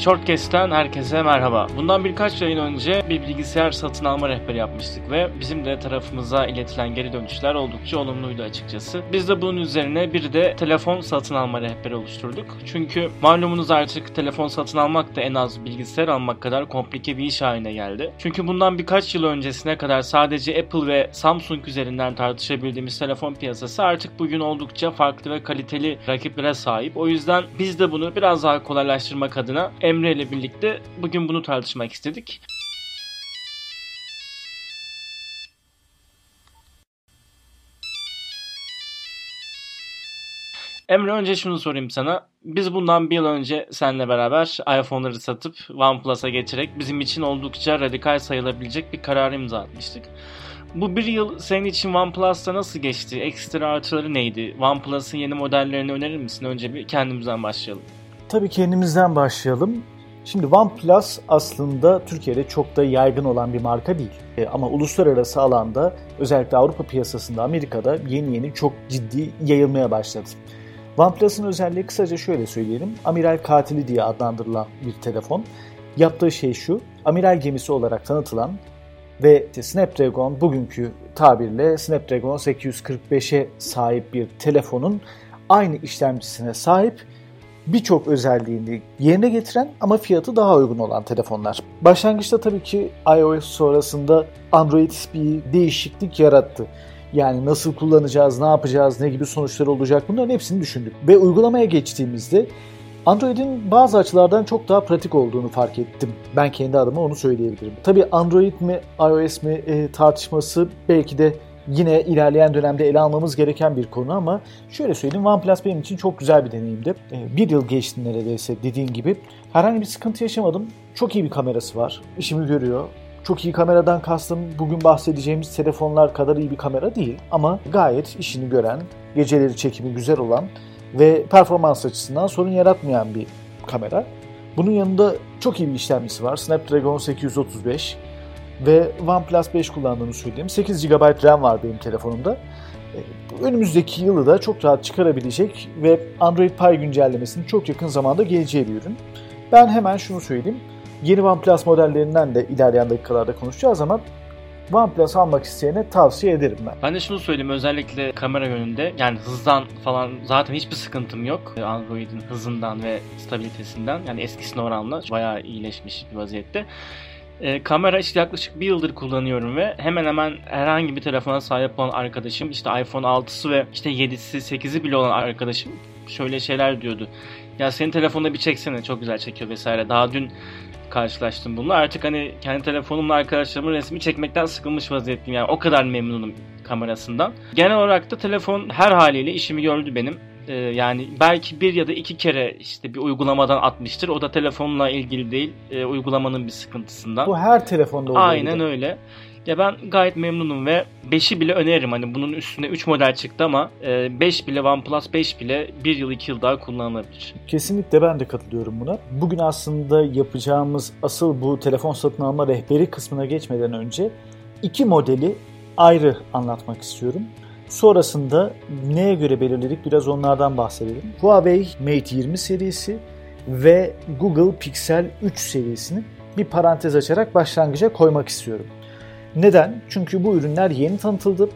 Shortcast'ten herkese merhaba. Bundan birkaç yayın önce bir bilgisayar satın alma rehberi yapmıştık ve bizim de tarafımıza iletilen geri dönüşler oldukça olumluydu açıkçası. Biz de bunun üzerine bir de telefon satın alma rehberi oluşturduk. Çünkü malumunuz artık telefon satın almak da en az bilgisayar almak kadar komplike bir iş haline geldi. Çünkü bundan birkaç yıl öncesine kadar sadece Apple ve Samsung üzerinden tartışabildiğimiz telefon piyasası artık bugün oldukça farklı ve kaliteli rakiplere sahip. O yüzden biz de bunu biraz daha kolaylaştırmak adına Emre ile birlikte bugün bunu tartışmak istedik. Emre önce şunu sorayım sana. Biz bundan bir yıl önce seninle beraber iPhone'ları satıp OnePlus'a geçerek bizim için oldukça radikal sayılabilecek bir karar imza atmıştık. Bu bir yıl senin için OnePlus'ta nasıl geçti? Ekstra artıları neydi? OnePlus'ın yeni modellerini önerir misin? Önce bir kendimizden başlayalım. Tabii kendimizden başlayalım. Şimdi OnePlus aslında Türkiye'de çok da yaygın olan bir marka değil. E, ama uluslararası alanda özellikle Avrupa piyasasında Amerika'da yeni yeni çok ciddi yayılmaya başladı. OnePlus'ın özelliği kısaca şöyle söyleyelim. Amiral katili diye adlandırılan bir telefon. Yaptığı şey şu, amiral gemisi olarak tanıtılan ve Snapdragon bugünkü tabirle Snapdragon 845'e sahip bir telefonun aynı işlemcisine sahip birçok özelliğini yerine getiren ama fiyatı daha uygun olan telefonlar. Başlangıçta tabii ki iOS sonrasında Android bir değişiklik yarattı. Yani nasıl kullanacağız, ne yapacağız, ne gibi sonuçlar olacak bunların hepsini düşündük. Ve uygulamaya geçtiğimizde Android'in bazı açılardan çok daha pratik olduğunu fark ettim. Ben kendi adıma onu söyleyebilirim. Tabii Android mi, iOS mi e, tartışması belki de yine ilerleyen dönemde ele almamız gereken bir konu ama şöyle söyleyeyim OnePlus benim için çok güzel bir deneyimdi. E, bir yıl geçti neredeyse dediğin gibi. Herhangi bir sıkıntı yaşamadım. Çok iyi bir kamerası var. İşimi görüyor. Çok iyi kameradan kastım bugün bahsedeceğimiz telefonlar kadar iyi bir kamera değil ama gayet işini gören, geceleri çekimi güzel olan ve performans açısından sorun yaratmayan bir kamera. Bunun yanında çok iyi bir işlemcisi var. Snapdragon 835 ve OnePlus 5 kullandığımı söyleyeyim. 8 GB RAM var benim telefonumda. Ee, önümüzdeki yılı da çok rahat çıkarabilecek ve Android Pie güncellemesinin çok yakın zamanda geleceği bir ürün. Ben hemen şunu söyleyeyim. Yeni OnePlus modellerinden de ilerleyen dakikalarda konuşacağız ama OnePlus almak isteyene tavsiye ederim ben. Ben de şunu söyleyeyim özellikle kamera yönünde yani hızdan falan zaten hiçbir sıkıntım yok. Android'in hızından ve stabilitesinden yani eskisine oranla bayağı iyileşmiş bir vaziyette. E, kamera işte yaklaşık bir yıldır kullanıyorum ve hemen hemen herhangi bir telefona sahip olan arkadaşım işte iPhone 6'sı ve işte 7'si 8'i bile olan arkadaşım şöyle şeyler diyordu. Ya senin telefonda bir çeksene çok güzel çekiyor vesaire. Daha dün karşılaştım bununla. Artık hani kendi telefonumla arkadaşlarımın resmi çekmekten sıkılmış vaziyetteyim. Yani o kadar memnunum kamerasından. Genel olarak da telefon her haliyle işimi gördü benim. Ee, yani belki bir ya da iki kere işte bir uygulamadan atmıştır. O da telefonla ilgili değil, e, uygulamanın bir sıkıntısından. Bu her telefonda oluyor. Aynen öyle. Ya ben gayet memnunum ve 5'i bile öneririm. Hani bunun üstüne 3 model çıktı ama 5 e, bile OnePlus 5 bile 1 yıl 2 yıl daha kullanılabilir. Kesinlikle ben de katılıyorum buna. Bugün aslında yapacağımız asıl bu telefon satın alma rehberi kısmına geçmeden önce iki modeli ayrı anlatmak istiyorum. Sonrasında neye göre belirledik biraz onlardan bahsedelim. Huawei Mate 20 serisi ve Google Pixel 3 serisini bir parantez açarak başlangıca koymak istiyorum. Neden? Çünkü bu ürünler yeni tanıtıldı.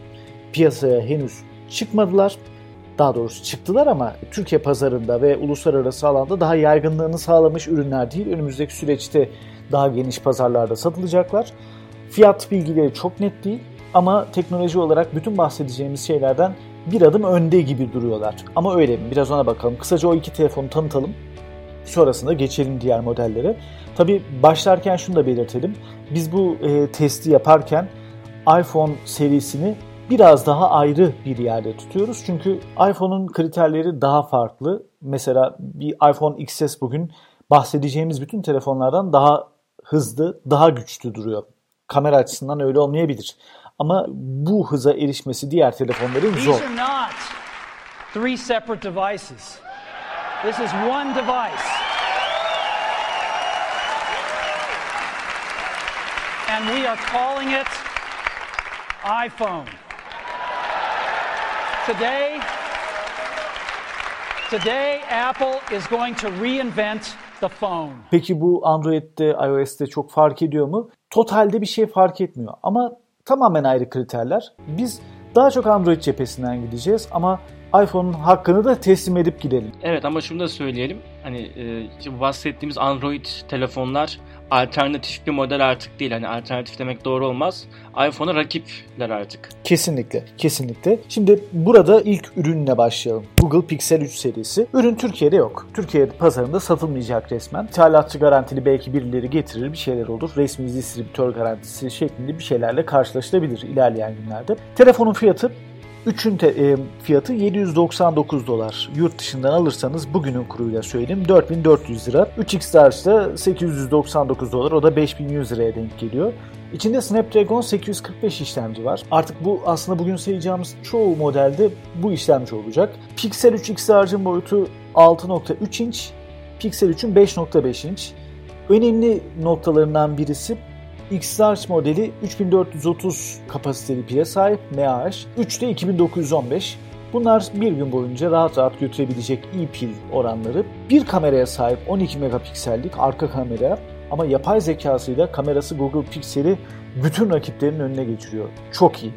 Piyasaya henüz çıkmadılar. Daha doğrusu çıktılar ama Türkiye pazarında ve uluslararası alanda daha yaygınlığını sağlamış ürünler değil. Önümüzdeki süreçte daha geniş pazarlarda satılacaklar. Fiyat bilgileri çok net değil ama teknoloji olarak bütün bahsedeceğimiz şeylerden bir adım önde gibi duruyorlar. Ama öyle mi? Biraz ona bakalım. Kısaca o iki telefonu tanıtalım. Sonrasında geçelim diğer modellere. Tabi başlarken şunu da belirtelim. Biz bu e, testi yaparken iPhone serisini biraz daha ayrı bir yerde tutuyoruz. Çünkü iPhone'un kriterleri daha farklı. Mesela bir iPhone XS bugün bahsedeceğimiz bütün telefonlardan daha hızlı, daha güçlü duruyor. Kamera açısından öyle olmayabilir. Ama bu hıza erişmesi diğer telefonların zor. These are not three separate devices. This is one device. And we are calling it iPhone. Today, today Apple is going to reinvent the phone. Peki bu Android'de, iOS'te çok fark ediyor mu? Totalde bir şey fark etmiyor ama tamamen ayrı kriterler. Biz daha çok Android cephesinden gideceğiz ama iPhone'un hakkını da teslim edip gidelim. Evet ama şunu da söyleyelim. Hani e, bahsettiğimiz Android telefonlar alternatif bir model artık değil. Hani alternatif demek doğru olmaz. iPhone'a rakipler artık. Kesinlikle, kesinlikle. Şimdi burada ilk ürünle başlayalım. Google Pixel 3 serisi. Ürün Türkiye'de yok. Türkiye pazarında satılmayacak resmen. İthalatçı garantili belki birileri getirir bir şeyler olur. Resmi distribütör garantisi şeklinde bir şeylerle karşılaşılabilir ilerleyen günlerde. Telefonun fiyatı 3'ün e, fiyatı 799 dolar. Yurt dışından alırsanız bugünün kuruyla söyleyeyim 4400 lira. 3X Large'da 899 dolar o da 5100 liraya denk geliyor. İçinde Snapdragon 845 işlemci var. Artık bu aslında bugün sayacağımız çoğu modelde bu işlemci olacak. Pixel 3 XR'cın boyutu 6.3 inç, Pixel 3'ün 5.5 inç. Önemli noktalarından birisi X-Large modeli 3430 kapasiteli pile sahip MAH, 3 de 2915. Bunlar bir gün boyunca rahat rahat götürebilecek iyi pil oranları. Bir kameraya sahip 12 megapiksellik arka kamera ama yapay zekasıyla kamerası Google Pixel'i bütün rakiplerinin önüne geçiriyor. Çok iyi.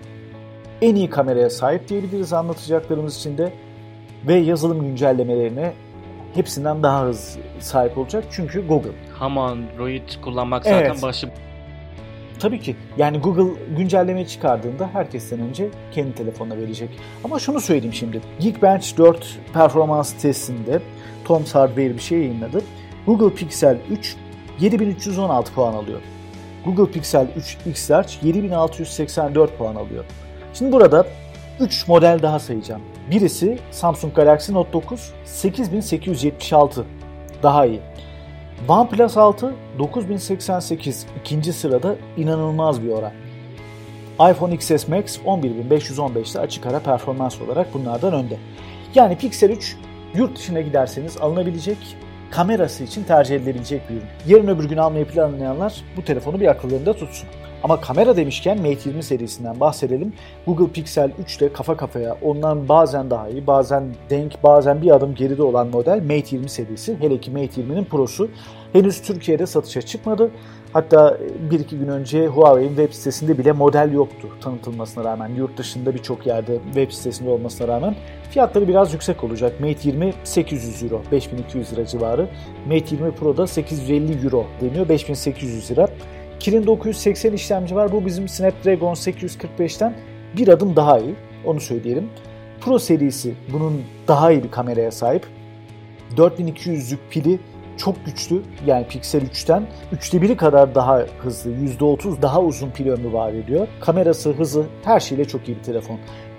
En iyi kameraya sahip diyebiliriz anlatacaklarımız içinde ve yazılım güncellemelerine hepsinden daha hızlı sahip olacak çünkü Google. Ham Android kullanmak zaten evet. başı Tabii ki. Yani Google güncelleme çıkardığında herkesten önce kendi telefonuna verecek. Ama şunu söyleyeyim şimdi. Geekbench 4 performans testinde Tom Hardware bir şey yayınladı. Google Pixel 3 7316 puan alıyor. Google Pixel 3 X Large 7684 puan alıyor. Şimdi burada 3 model daha sayacağım. Birisi Samsung Galaxy Note 9 8876 daha iyi. OnePlus 6 9088 ikinci sırada inanılmaz bir oran. iPhone XS Max 11515'te açık ara performans olarak bunlardan önde. Yani Pixel 3 yurt dışına giderseniz alınabilecek kamerası için tercih edilebilecek bir ürün. Yarın öbür gün almayı planlayanlar bu telefonu bir akıllarında tutsun. Ama kamera demişken Mate 20 serisinden bahsedelim. Google Pixel 3 ile kafa kafaya ondan bazen daha iyi, bazen denk, bazen bir adım geride olan model Mate 20 serisi. Hele ki Mate 20'nin Pro'su henüz Türkiye'de satışa çıkmadı. Hatta bir iki gün önce Huawei'in web sitesinde bile model yoktu tanıtılmasına rağmen. Yurt dışında birçok yerde web sitesinde olmasına rağmen fiyatları biraz yüksek olacak. Mate 20 800 euro, 5200 lira civarı. Mate 20 Pro'da 850 euro deniyor, 5800 lira. Kirin 980 işlemci var. Bu bizim Snapdragon 845'ten bir adım daha iyi. Onu söyleyelim. Pro serisi bunun daha iyi bir kameraya sahip. 4200'lük pili çok güçlü. Yani Pixel 3'ten 3'te 1'i kadar daha hızlı. %30 daha uzun pil ömrü var ediyor. Kamerası, hızı her şeyle çok iyi bir telefon.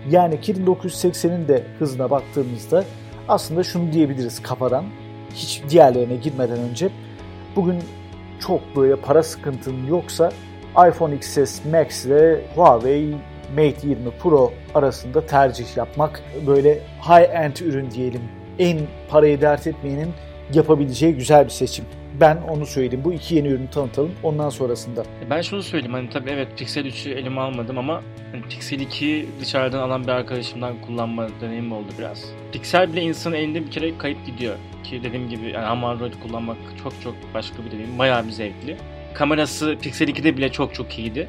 Yani Kirin 980'in de hızına baktığımızda aslında şunu diyebiliriz kafadan. Hiç diğerlerine girmeden önce bugün çok böyle para sıkıntın yoksa iPhone XS Max ile Huawei Mate 20 Pro arasında tercih yapmak böyle high-end ürün diyelim. En parayı dert etmeyenin yapabileceği güzel bir seçim. Ben onu söyleyeyim. Bu iki yeni ürünü tanıtalım. Ondan sonrasında. Ben şunu söyleyeyim. Hani tabii evet Pixel 3'ü elime almadım ama hani Pixel 2'yi dışarıdan alan bir arkadaşımdan kullanma deneyim oldu biraz. Pixel bile insanın elinde bir kere kayıp gidiyor. Ki dediğim gibi yani Android kullanmak çok çok başka bir deneyim. Bayağı bir zevkli. Kamerası Pixel 2'de bile çok çok iyiydi.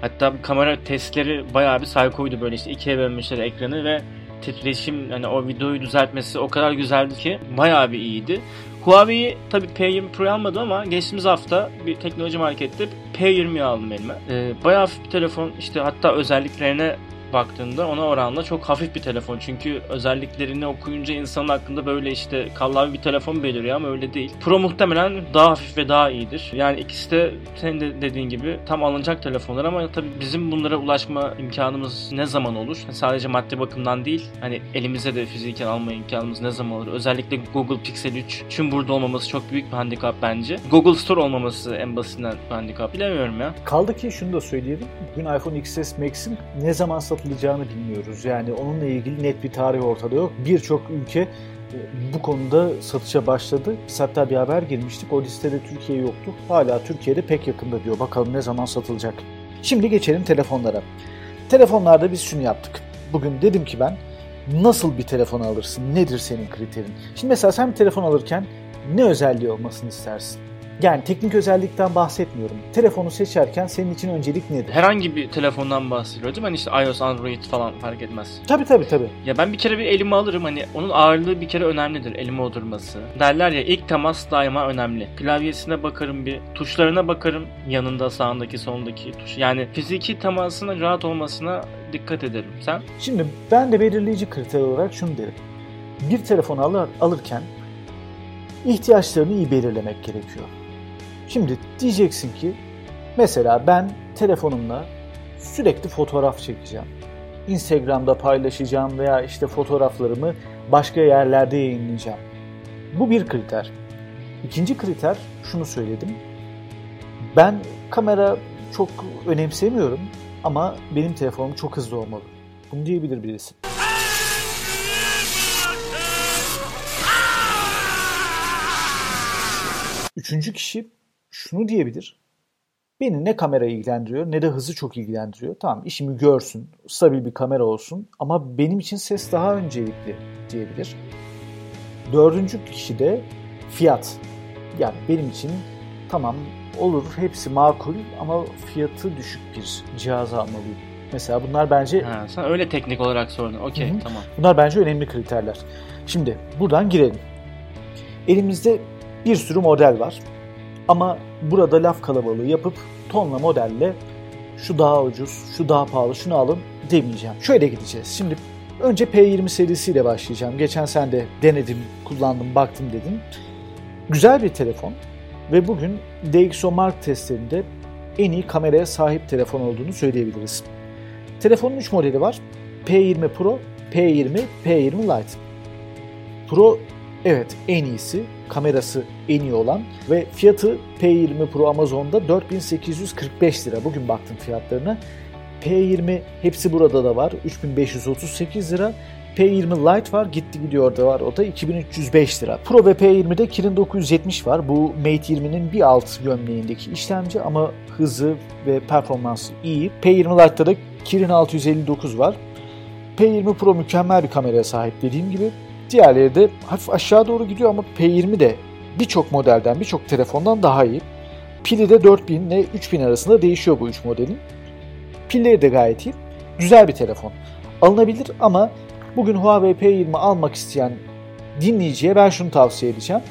Hatta kamera testleri bayağı bir saykoydu böyle işte ikiye bölmüşler ekranı ve titreşim hani o videoyu düzeltmesi o kadar güzeldi ki bayağı bir iyiydi. Huawei tabi P20 Pro almadım ama geçtiğimiz hafta bir teknoloji markette P20'yi aldım elime. Ee, bayağı hafif bir telefon işte hatta özelliklerine baktığında ona oranla çok hafif bir telefon. Çünkü özelliklerini okuyunca insanın hakkında böyle işte kallavi bir telefon beliriyor ama öyle değil. Pro muhtemelen daha hafif ve daha iyidir. Yani ikisi de senin de dediğin gibi tam alınacak telefonlar ama tabii bizim bunlara ulaşma imkanımız ne zaman olur? Sadece maddi bakımdan değil. Hani elimize de fiziken alma imkanımız ne zaman olur? Özellikle Google Pixel 3 tüm burada olmaması çok büyük bir handikap bence. Google Store olmaması en basitinden bir handikap. Bilemiyorum ya. Kaldı ki şunu da söyleyelim. Bugün iPhone XS Max'in ne zaman satılacağını yapılacağını bilmiyoruz. Yani onunla ilgili net bir tarih ortada yok. Birçok ülke e, bu konuda satışa başladı. Biz hatta bir haber girmiştik. O listede Türkiye yoktu. Hala Türkiye'de pek yakında diyor. Bakalım ne zaman satılacak. Şimdi geçelim telefonlara. Telefonlarda biz şunu yaptık. Bugün dedim ki ben nasıl bir telefon alırsın? Nedir senin kriterin? Şimdi mesela sen bir telefon alırken ne özelliği olmasını istersin? Yani teknik özellikten bahsetmiyorum. Telefonu seçerken senin için öncelik nedir? Herhangi bir telefondan bahsediyor değil mi? Hani işte iOS, Android falan fark etmez. Tabii tabii tabii. Ya ben bir kere bir elime alırım hani onun ağırlığı bir kere önemlidir elime oturması. Derler ya ilk temas daima önemli. Klavyesine bakarım bir, tuşlarına bakarım yanında sağındaki solundaki tuş. Yani fiziki temasının rahat olmasına dikkat ederim. Sen? Şimdi ben de belirleyici kriter olarak şunu derim. Bir telefon alır, alırken ihtiyaçlarını iyi belirlemek gerekiyor. Şimdi diyeceksin ki mesela ben telefonumla sürekli fotoğraf çekeceğim. Instagram'da paylaşacağım veya işte fotoğraflarımı başka yerlerde yayınlayacağım. Bu bir kriter. İkinci kriter şunu söyledim. Ben kamera çok önemsemiyorum ama benim telefonum çok hızlı olmalı. Bunu diyebilir birisi. Üçüncü kişi şunu diyebilir. Beni ne kamera ilgilendiriyor ne de hızı çok ilgilendiriyor. Tamam işimi görsün, stabil bir kamera olsun ama benim için ses daha öncelikli diyebilir. Dördüncü kişi de fiyat. Yani benim için tamam olur hepsi makul ama fiyatı düşük bir cihaz almalıyım. Mesela bunlar bence... Ha, sen öyle teknik olarak sordun. Okey tamam. Bunlar bence önemli kriterler. Şimdi buradan girelim. Elimizde bir sürü model var. Ama burada laf kalabalığı yapıp tonla modelle şu daha ucuz, şu daha pahalı, şunu alın demeyeceğim. Şöyle gideceğiz. Şimdi önce P20 serisiyle başlayacağım. Geçen sen de denedim, kullandım, baktım dedim. Güzel bir telefon ve bugün DxOMark testlerinde en iyi kameraya sahip telefon olduğunu söyleyebiliriz. Telefonun 3 modeli var. P20 Pro, P20, P20 Lite. Pro evet en iyisi kamerası en iyi olan ve fiyatı P20 Pro Amazon'da 4845 lira. Bugün baktım fiyatlarına. P20 hepsi burada da var. 3538 lira. P20 Lite var. Gitti gidiyor da var. O da 2305 lira. Pro ve P20'de Kirin 970 var. Bu Mate 20'nin bir alt gömleğindeki işlemci ama hızı ve performansı iyi. P20 Lite'da da Kirin 659 var. P20 Pro mükemmel bir kameraya sahip dediğim gibi. Diğerleri de hafif aşağı doğru gidiyor ama P20 de birçok modelden, birçok telefondan daha iyi. Pili de 4000 ile 3000 arasında değişiyor bu 3 modelin. Pilleri de gayet iyi. Güzel bir telefon. Alınabilir ama bugün Huawei P20 almak isteyen dinleyiciye ben şunu tavsiye edeceğim.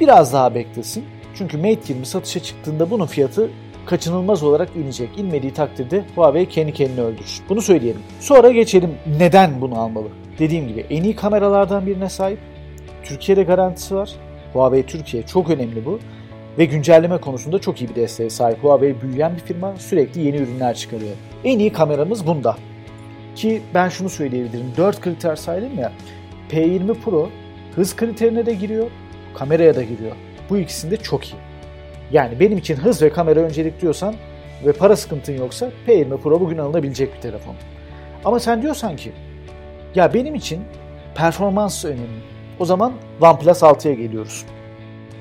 Biraz daha beklesin. Çünkü Mate 20 satışa çıktığında bunun fiyatı kaçınılmaz olarak inecek. İnmediği takdirde Huawei kendi kendini öldürür. Bunu söyleyelim. Sonra geçelim neden bunu almalı? Dediğim gibi en iyi kameralardan birine sahip. Türkiye'de garantisi var. Huawei Türkiye çok önemli bu. Ve güncelleme konusunda çok iyi bir desteğe sahip. Huawei büyüyen bir firma sürekli yeni ürünler çıkarıyor. En iyi kameramız bunda. Ki ben şunu söyleyebilirim. 4 kriter saydım ya. P20 Pro hız kriterine de giriyor, kameraya da giriyor. Bu ikisinde çok iyi. Yani benim için hız ve kamera öncelik diyorsan ve para sıkıntın yoksa P20 Pro bugün alınabilecek bir telefon. Ama sen diyorsan ki ya benim için performans önemli. O zaman OnePlus 6'ya geliyoruz.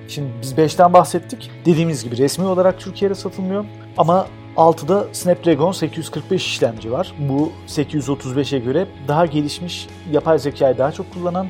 Şimdi biz 5'ten bahsettik. Dediğimiz gibi resmi olarak Türkiye'de satılmıyor. Ama 6'da Snapdragon 845 işlemci var. Bu 835'e göre daha gelişmiş, yapay zekayı daha çok kullanan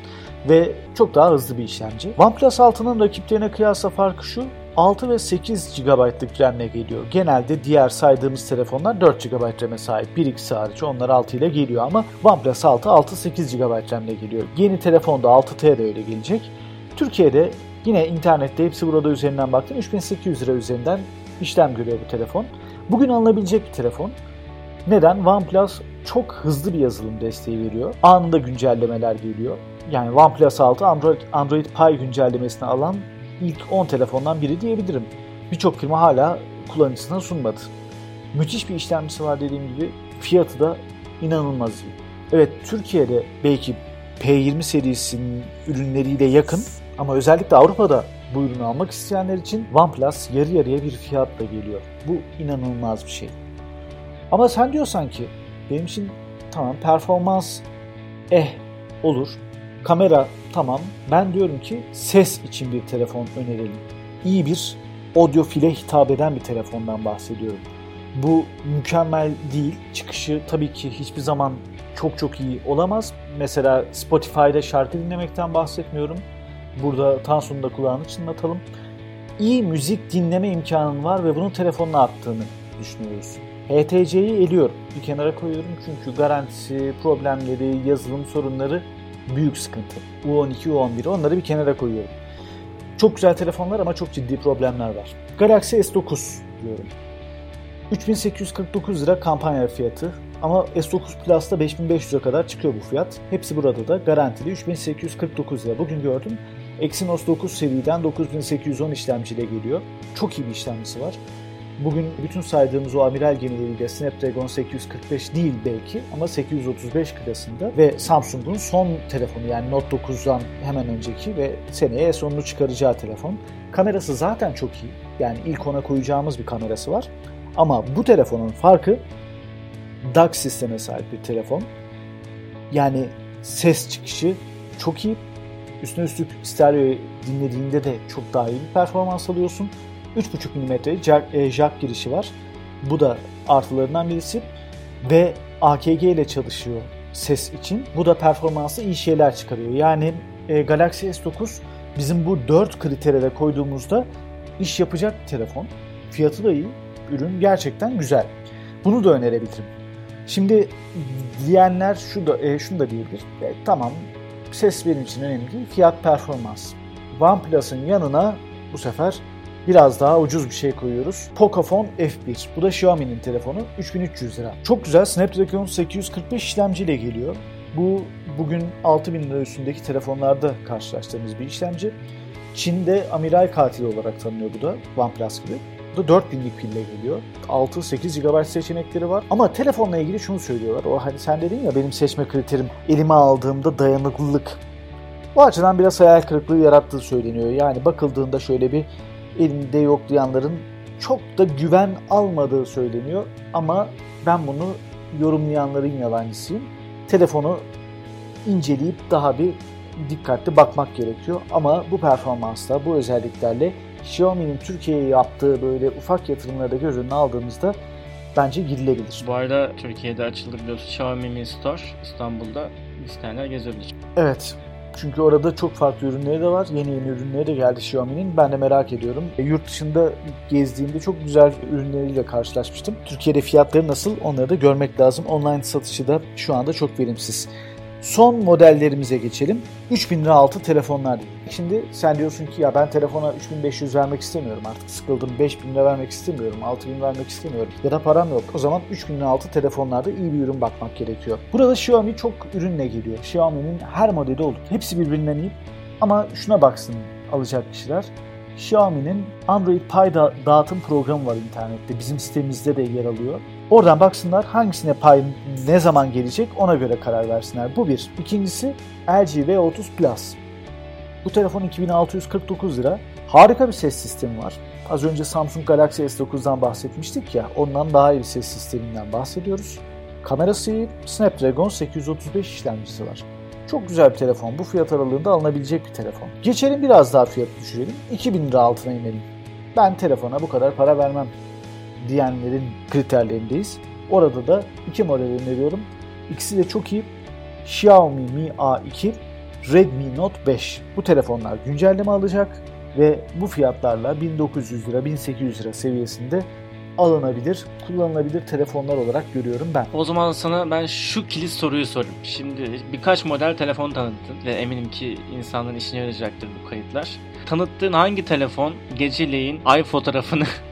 ve çok daha hızlı bir işlemci. OnePlus 6'nın rakiplerine kıyasla farkı şu, 6 ve 8 GB'lık RAM'le geliyor. Genelde diğer saydığımız telefonlar 4 GB RAM'e sahip. 1 2 hariç onlar 6 ile geliyor ama OnePlus 6 6-8 GB RAM'le geliyor. Yeni telefonda 6T de öyle gelecek. Türkiye'de yine internette hepsi burada üzerinden baktım 3800 lira üzerinden işlem görüyor bu telefon. Bugün alınabilecek bir telefon. Neden? OnePlus çok hızlı bir yazılım desteği veriyor. Anında güncellemeler geliyor. Yani OnePlus 6 Android, Android Pie güncellemesini alan ilk 10 telefondan biri diyebilirim. Birçok firma hala kullanıcısına sunmadı. Müthiş bir işlemcisi var dediğim gibi. Fiyatı da inanılmaz iyi. Evet Türkiye'de belki P20 serisinin ürünleriyle yakın ama özellikle Avrupa'da bu ürünü almak isteyenler için OnePlus yarı yarıya bir fiyatla geliyor. Bu inanılmaz bir şey. Ama sen diyorsan ki benim için tamam performans eh olur. Kamera tamam. Ben diyorum ki ses için bir telefon önerelim. İyi bir audiofile hitap eden bir telefondan bahsediyorum. Bu mükemmel değil. Çıkışı tabii ki hiçbir zaman çok çok iyi olamaz. Mesela Spotify'da şarkı dinlemekten bahsetmiyorum. Burada Tansu'nun da kulağını çınlatalım. İyi müzik dinleme imkanın var ve bunu telefonuna attığını düşünüyoruz. HTC'yi eliyorum. Bir kenara koyuyorum çünkü garantisi, problemleri, yazılım sorunları büyük sıkıntı. U12, U11 onları bir kenara koyuyorum. Çok güzel telefonlar ama çok ciddi problemler var. Galaxy S9 diyorum. 3849 lira kampanya fiyatı ama S9 Plus'ta 5500'e kadar çıkıyor bu fiyat. Hepsi burada da garantili 3849 lira. Bugün gördüm Exynos 9 seriden 9810 işlemciyle geliyor. Çok iyi bir işlemcisi var. Bugün bütün saydığımız o amiral gemileriyle Snapdragon 845 değil belki ama 835 klasında ve Samsung'un son telefonu yani Note 9'dan hemen önceki ve seneye S10'unu çıkaracağı telefon. Kamerası zaten çok iyi. Yani ilk ona koyacağımız bir kamerası var. Ama bu telefonun farkı DAC sisteme sahip bir telefon. Yani ses çıkışı çok iyi. Üstüne üstlük stereo dinlediğinde de çok daha iyi bir performans alıyorsun. 3.5 mm e, jack girişi var. Bu da artılarından birisi. Ve AKG ile çalışıyor ses için. Bu da performansı iyi şeyler çıkarıyor. Yani e, Galaxy S9 bizim bu 4 kritere koyduğumuzda iş yapacak bir telefon. Fiyatı da iyi. Ürün gerçekten güzel. Bunu da önerebilirim. Şimdi diyenler şu da, e, şunu da diyebilir. E, tamam ses benim için önemli değil. Fiyat performans. OnePlus'ın yanına bu sefer biraz daha ucuz bir şey koyuyoruz. Pocophone F1. Bu da Xiaomi'nin telefonu. 3300 lira. Çok güzel. Snapdragon 845 işlemciyle geliyor. Bu bugün 6000 lira üstündeki telefonlarda karşılaştığımız bir işlemci. Çin'de amiral katili olarak tanınıyor bu da OnePlus gibi. Bu da 4000'lik pille geliyor. 6-8 GB seçenekleri var. Ama telefonla ilgili şunu söylüyorlar. O hani sen dedin ya benim seçme kriterim elime aldığımda dayanıklılık. Bu açıdan biraz hayal kırıklığı yarattığı söyleniyor. Yani bakıldığında şöyle bir elinde yoklayanların çok da güven almadığı söyleniyor. Ama ben bunu yorumlayanların yalancısıyım. Telefonu inceleyip daha bir dikkatli bakmak gerekiyor. Ama bu performansla, bu özelliklerle Xiaomi'nin Türkiye'ye yaptığı böyle ufak yatırımları da göz önüne aldığımızda bence girilebilir. Bu arada Türkiye'de açıldı biliyorsun Xiaomi Mi Store İstanbul'da isteyenler gezebilir. Evet. Çünkü orada çok farklı ürünleri de var. Yeni yeni ürünleri de geldi Xiaomi'nin. Ben de merak ediyorum. E, yurt dışında gezdiğimde çok güzel ürünleriyle karşılaşmıştım. Türkiye'de fiyatları nasıl onları da görmek lazım. Online satışı da şu anda çok verimsiz. Son modellerimize geçelim. 3000 lira altı telefonlar. Şimdi sen diyorsun ki ya ben telefona 3500 vermek istemiyorum artık sıkıldım 5000 lira vermek istemiyorum 6000 vermek istemiyorum ya da param yok. O zaman 3000 lira altı telefonlarda iyi bir ürün bakmak gerekiyor. Burada Xiaomi çok ürünle geliyor. Xiaomi'nin her modeli olur. Hepsi birbirinden iyi ama şuna baksın alacak kişiler. Xiaomi'nin Android Pay da dağıtım programı var internette. Bizim sitemizde de yer alıyor. Oradan baksınlar hangisine pay ne zaman gelecek ona göre karar versinler. Bu bir. İkincisi LG V30 Plus. Bu telefon 2649 lira. Harika bir ses sistemi var. Az önce Samsung Galaxy S9'dan bahsetmiştik ya. Ondan daha iyi bir ses sisteminden bahsediyoruz. Kamerası. Snapdragon 835 işlemcisi var. Çok güzel bir telefon. Bu fiyat aralığında alınabilecek bir telefon. Geçelim biraz daha fiyat düşürelim. 2000 lira altına inelim. Ben telefona bu kadar para vermem diyenlerin kriterlerindeyiz. Orada da iki model öneriyorum. İkisi de çok iyi. Xiaomi Mi A2, Redmi Note 5. Bu telefonlar güncelleme alacak ve bu fiyatlarla 1900 lira 1800 lira seviyesinde alınabilir, kullanılabilir telefonlar olarak görüyorum ben. O zaman sana ben şu kilit soruyu sorayım. Şimdi birkaç model telefon tanıttın ve eminim ki insanların işine yarayacaktır bu kayıtlar. Tanıttığın hangi telefon geceleyin ay fotoğrafını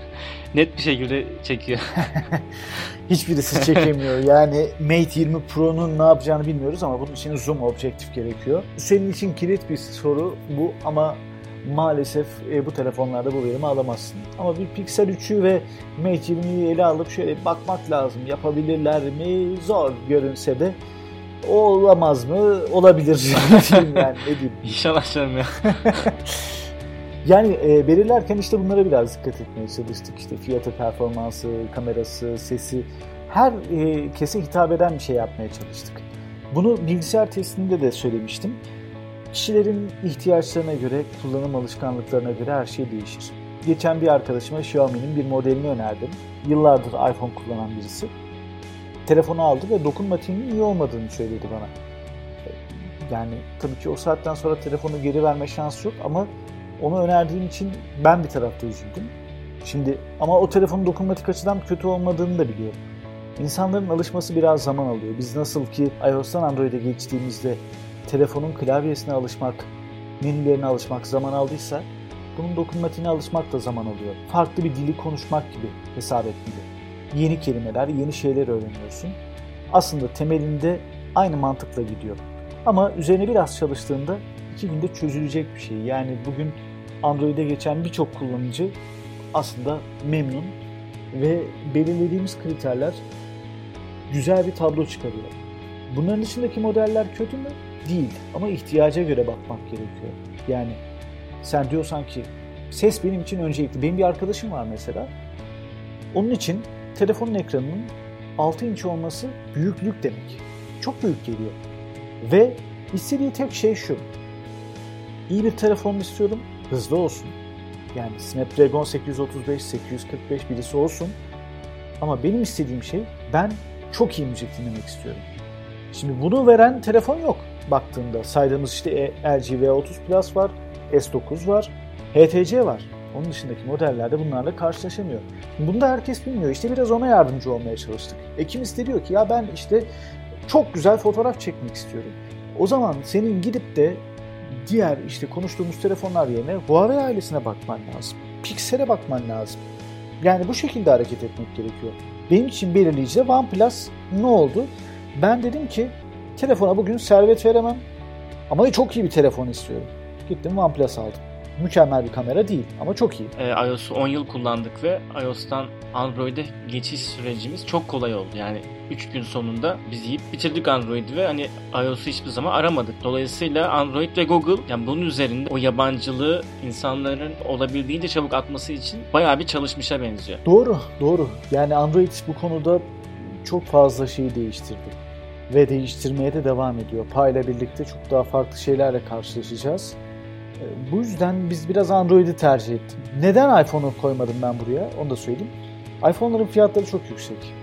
net bir şekilde çekiyor. Hiçbirisi çekemiyor. Yani Mate 20 Pro'nun ne yapacağını bilmiyoruz ama bunun için zoom objektif gerekiyor. Senin için kilit bir soru bu ama maalesef e, bu telefonlarda bu verimi alamazsın. Ama bir Pixel 3'ü ve Mate 20'yi ele alıp şöyle bakmak lazım. Yapabilirler mi? Zor görünse de olamaz mı? Olabilir diyeyim yani ne diyeyim. İnşallah canım ya. Yani e, belirlerken işte bunlara biraz dikkat etmeye çalıştık. İşte fiyatı, performansı, kamerası, sesi her e, kese hitap eden bir şey yapmaya çalıştık. Bunu bilgisayar testinde de söylemiştim. Kişilerin ihtiyaçlarına göre, kullanım alışkanlıklarına göre her şey değişir. Geçen bir arkadaşıma Xiaomi'nin bir modelini önerdim. Yıllardır iPhone kullanan birisi. Telefonu aldı ve dokunmatiğinin iyi olmadığını söyledi bana. Yani tabii ki o saatten sonra telefonu geri verme şansı yok ama onu önerdiğim için ben bir tarafta üzüldüm. Şimdi ama o telefonun dokunmatik açıdan kötü olmadığını da biliyorum. İnsanların alışması biraz zaman alıyor. Biz nasıl ki iOS'tan Android'e geçtiğimizde telefonun klavyesine alışmak, menülerine alışmak zaman aldıysa bunun dokunmatiğine alışmak da zaman alıyor. Farklı bir dili konuşmak gibi hesap etmeli. Yeni kelimeler, yeni şeyler öğreniyorsun. Aslında temelinde aynı mantıkla gidiyor. Ama üzerine biraz çalıştığında iki günde çözülecek bir şey. Yani bugün Android'e geçen birçok kullanıcı aslında memnun ve belirlediğimiz kriterler güzel bir tablo çıkarıyor. Bunların içindeki modeller kötü mü? Değil ama ihtiyaca göre bakmak gerekiyor. Yani sen diyorsan ki ses benim için öncelikli. Benim bir arkadaşım var mesela. Onun için telefonun ekranının 6 inç olması büyüklük demek. Çok büyük geliyor. Ve istediği tek şey şu. İyi bir telefon istiyorum, hızlı olsun. Yani Snapdragon 835, 845 birisi olsun. Ama benim istediğim şey ben çok iyi müzik dinlemek istiyorum. Şimdi bunu veren telefon yok baktığında. Saydığımız işte LG V30 Plus var, S9 var, HTC var. Onun dışındaki modellerde bunlarla karşılaşamıyor. Bunu da herkes bilmiyor. İşte biraz ona yardımcı olmaya çalıştık. Ekimiz de diyor ki ya ben işte çok güzel fotoğraf çekmek istiyorum. O zaman senin gidip de diğer işte konuştuğumuz telefonlar yerine Huawei ailesine bakman lazım. Pixel'e bakman lazım. Yani bu şekilde hareket etmek gerekiyor. Benim için belirleyici de OnePlus ne oldu? Ben dedim ki telefona bugün servet veremem ama çok iyi bir telefon istiyorum. Gittim OnePlus aldım. Mükemmel bir kamera değil ama çok iyi. E, iOS'u 10 yıl kullandık ve iOS'tan Android'e geçiş sürecimiz çok kolay oldu. Yani 3 gün sonunda biz yiyip bitirdik Android'i ve hani iOS'u hiçbir zaman aramadık. Dolayısıyla Android ve Google yani bunun üzerinde o yabancılığı insanların olabildiğince çabuk atması için bayağı bir çalışmışa benziyor. Doğru, doğru. Yani Android bu konuda çok fazla şeyi değiştirdi ve değiştirmeye de devam ediyor. Payla birlikte çok daha farklı şeylerle karşılaşacağız. Bu yüzden biz biraz Android'i tercih ettik. Neden iPhone'u koymadım ben buraya onu da söyleyeyim. iPhone'ların fiyatları çok yüksek.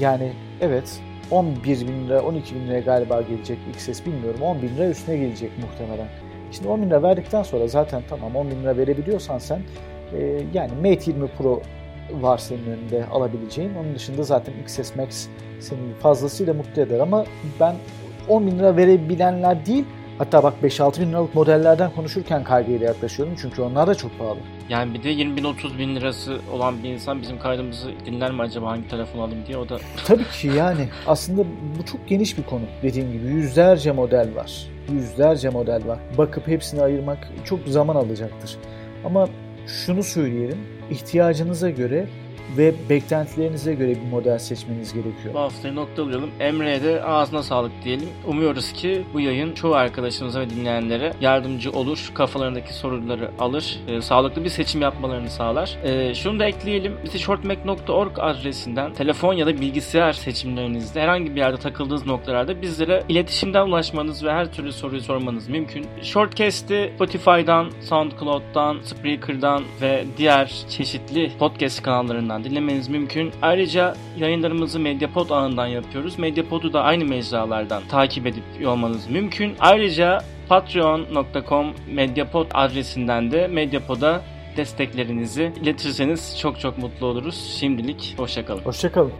Yani evet 11 bin lira, 12 bin liraya galiba gelecek XS bilmiyorum. 10 bin lira üstüne gelecek muhtemelen. Şimdi 10 bin lira verdikten sonra zaten tamam 10 bin lira verebiliyorsan sen e, yani Mate 20 Pro var senin önünde alabileceğin. Onun dışında zaten XS Max seni fazlasıyla mutlu eder ama ben 10 bin lira verebilenler değil Hatta bak 5-6 bin liralık modellerden konuşurken kaygıyla yaklaşıyorum çünkü onlar da çok pahalı. Yani bir de 20 bin 30 bin lirası olan bir insan bizim kaydımızı dinler mi acaba hangi telefon alayım diye o da... Tabii ki yani aslında bu çok geniş bir konu. Dediğim gibi yüzlerce model var. Yüzlerce model var. Bakıp hepsini ayırmak çok zaman alacaktır. Ama şunu söyleyelim, ihtiyacınıza göre ve beklentilerinize göre bir model seçmeniz gerekiyor. Bu haftayı noktalayalım. Emre'ye de ağzına sağlık diyelim. Umuyoruz ki bu yayın çoğu arkadaşımıza ve dinleyenlere yardımcı olur. Kafalarındaki soruları alır. E, sağlıklı bir seçim yapmalarını sağlar. E, şunu da ekleyelim. Bizi shortmac.org adresinden telefon ya da bilgisayar seçimlerinizde herhangi bir yerde takıldığınız noktalarda bizlere iletişimden ulaşmanız ve her türlü soruyu sormanız mümkün. Shortcast'i Spotify'dan, SoundCloud'dan, Spreaker'dan ve diğer çeşitli podcast kanallarından kanalından dinlemeniz mümkün. Ayrıca yayınlarımızı Mediapod ağından yapıyoruz. Mediapod'u da aynı mecralardan takip edip olmanız mümkün. Ayrıca patreon.com Mediapod adresinden de Mediapod'a desteklerinizi iletirseniz çok çok mutlu oluruz. Şimdilik hoşçakalın. Hoşçakalın.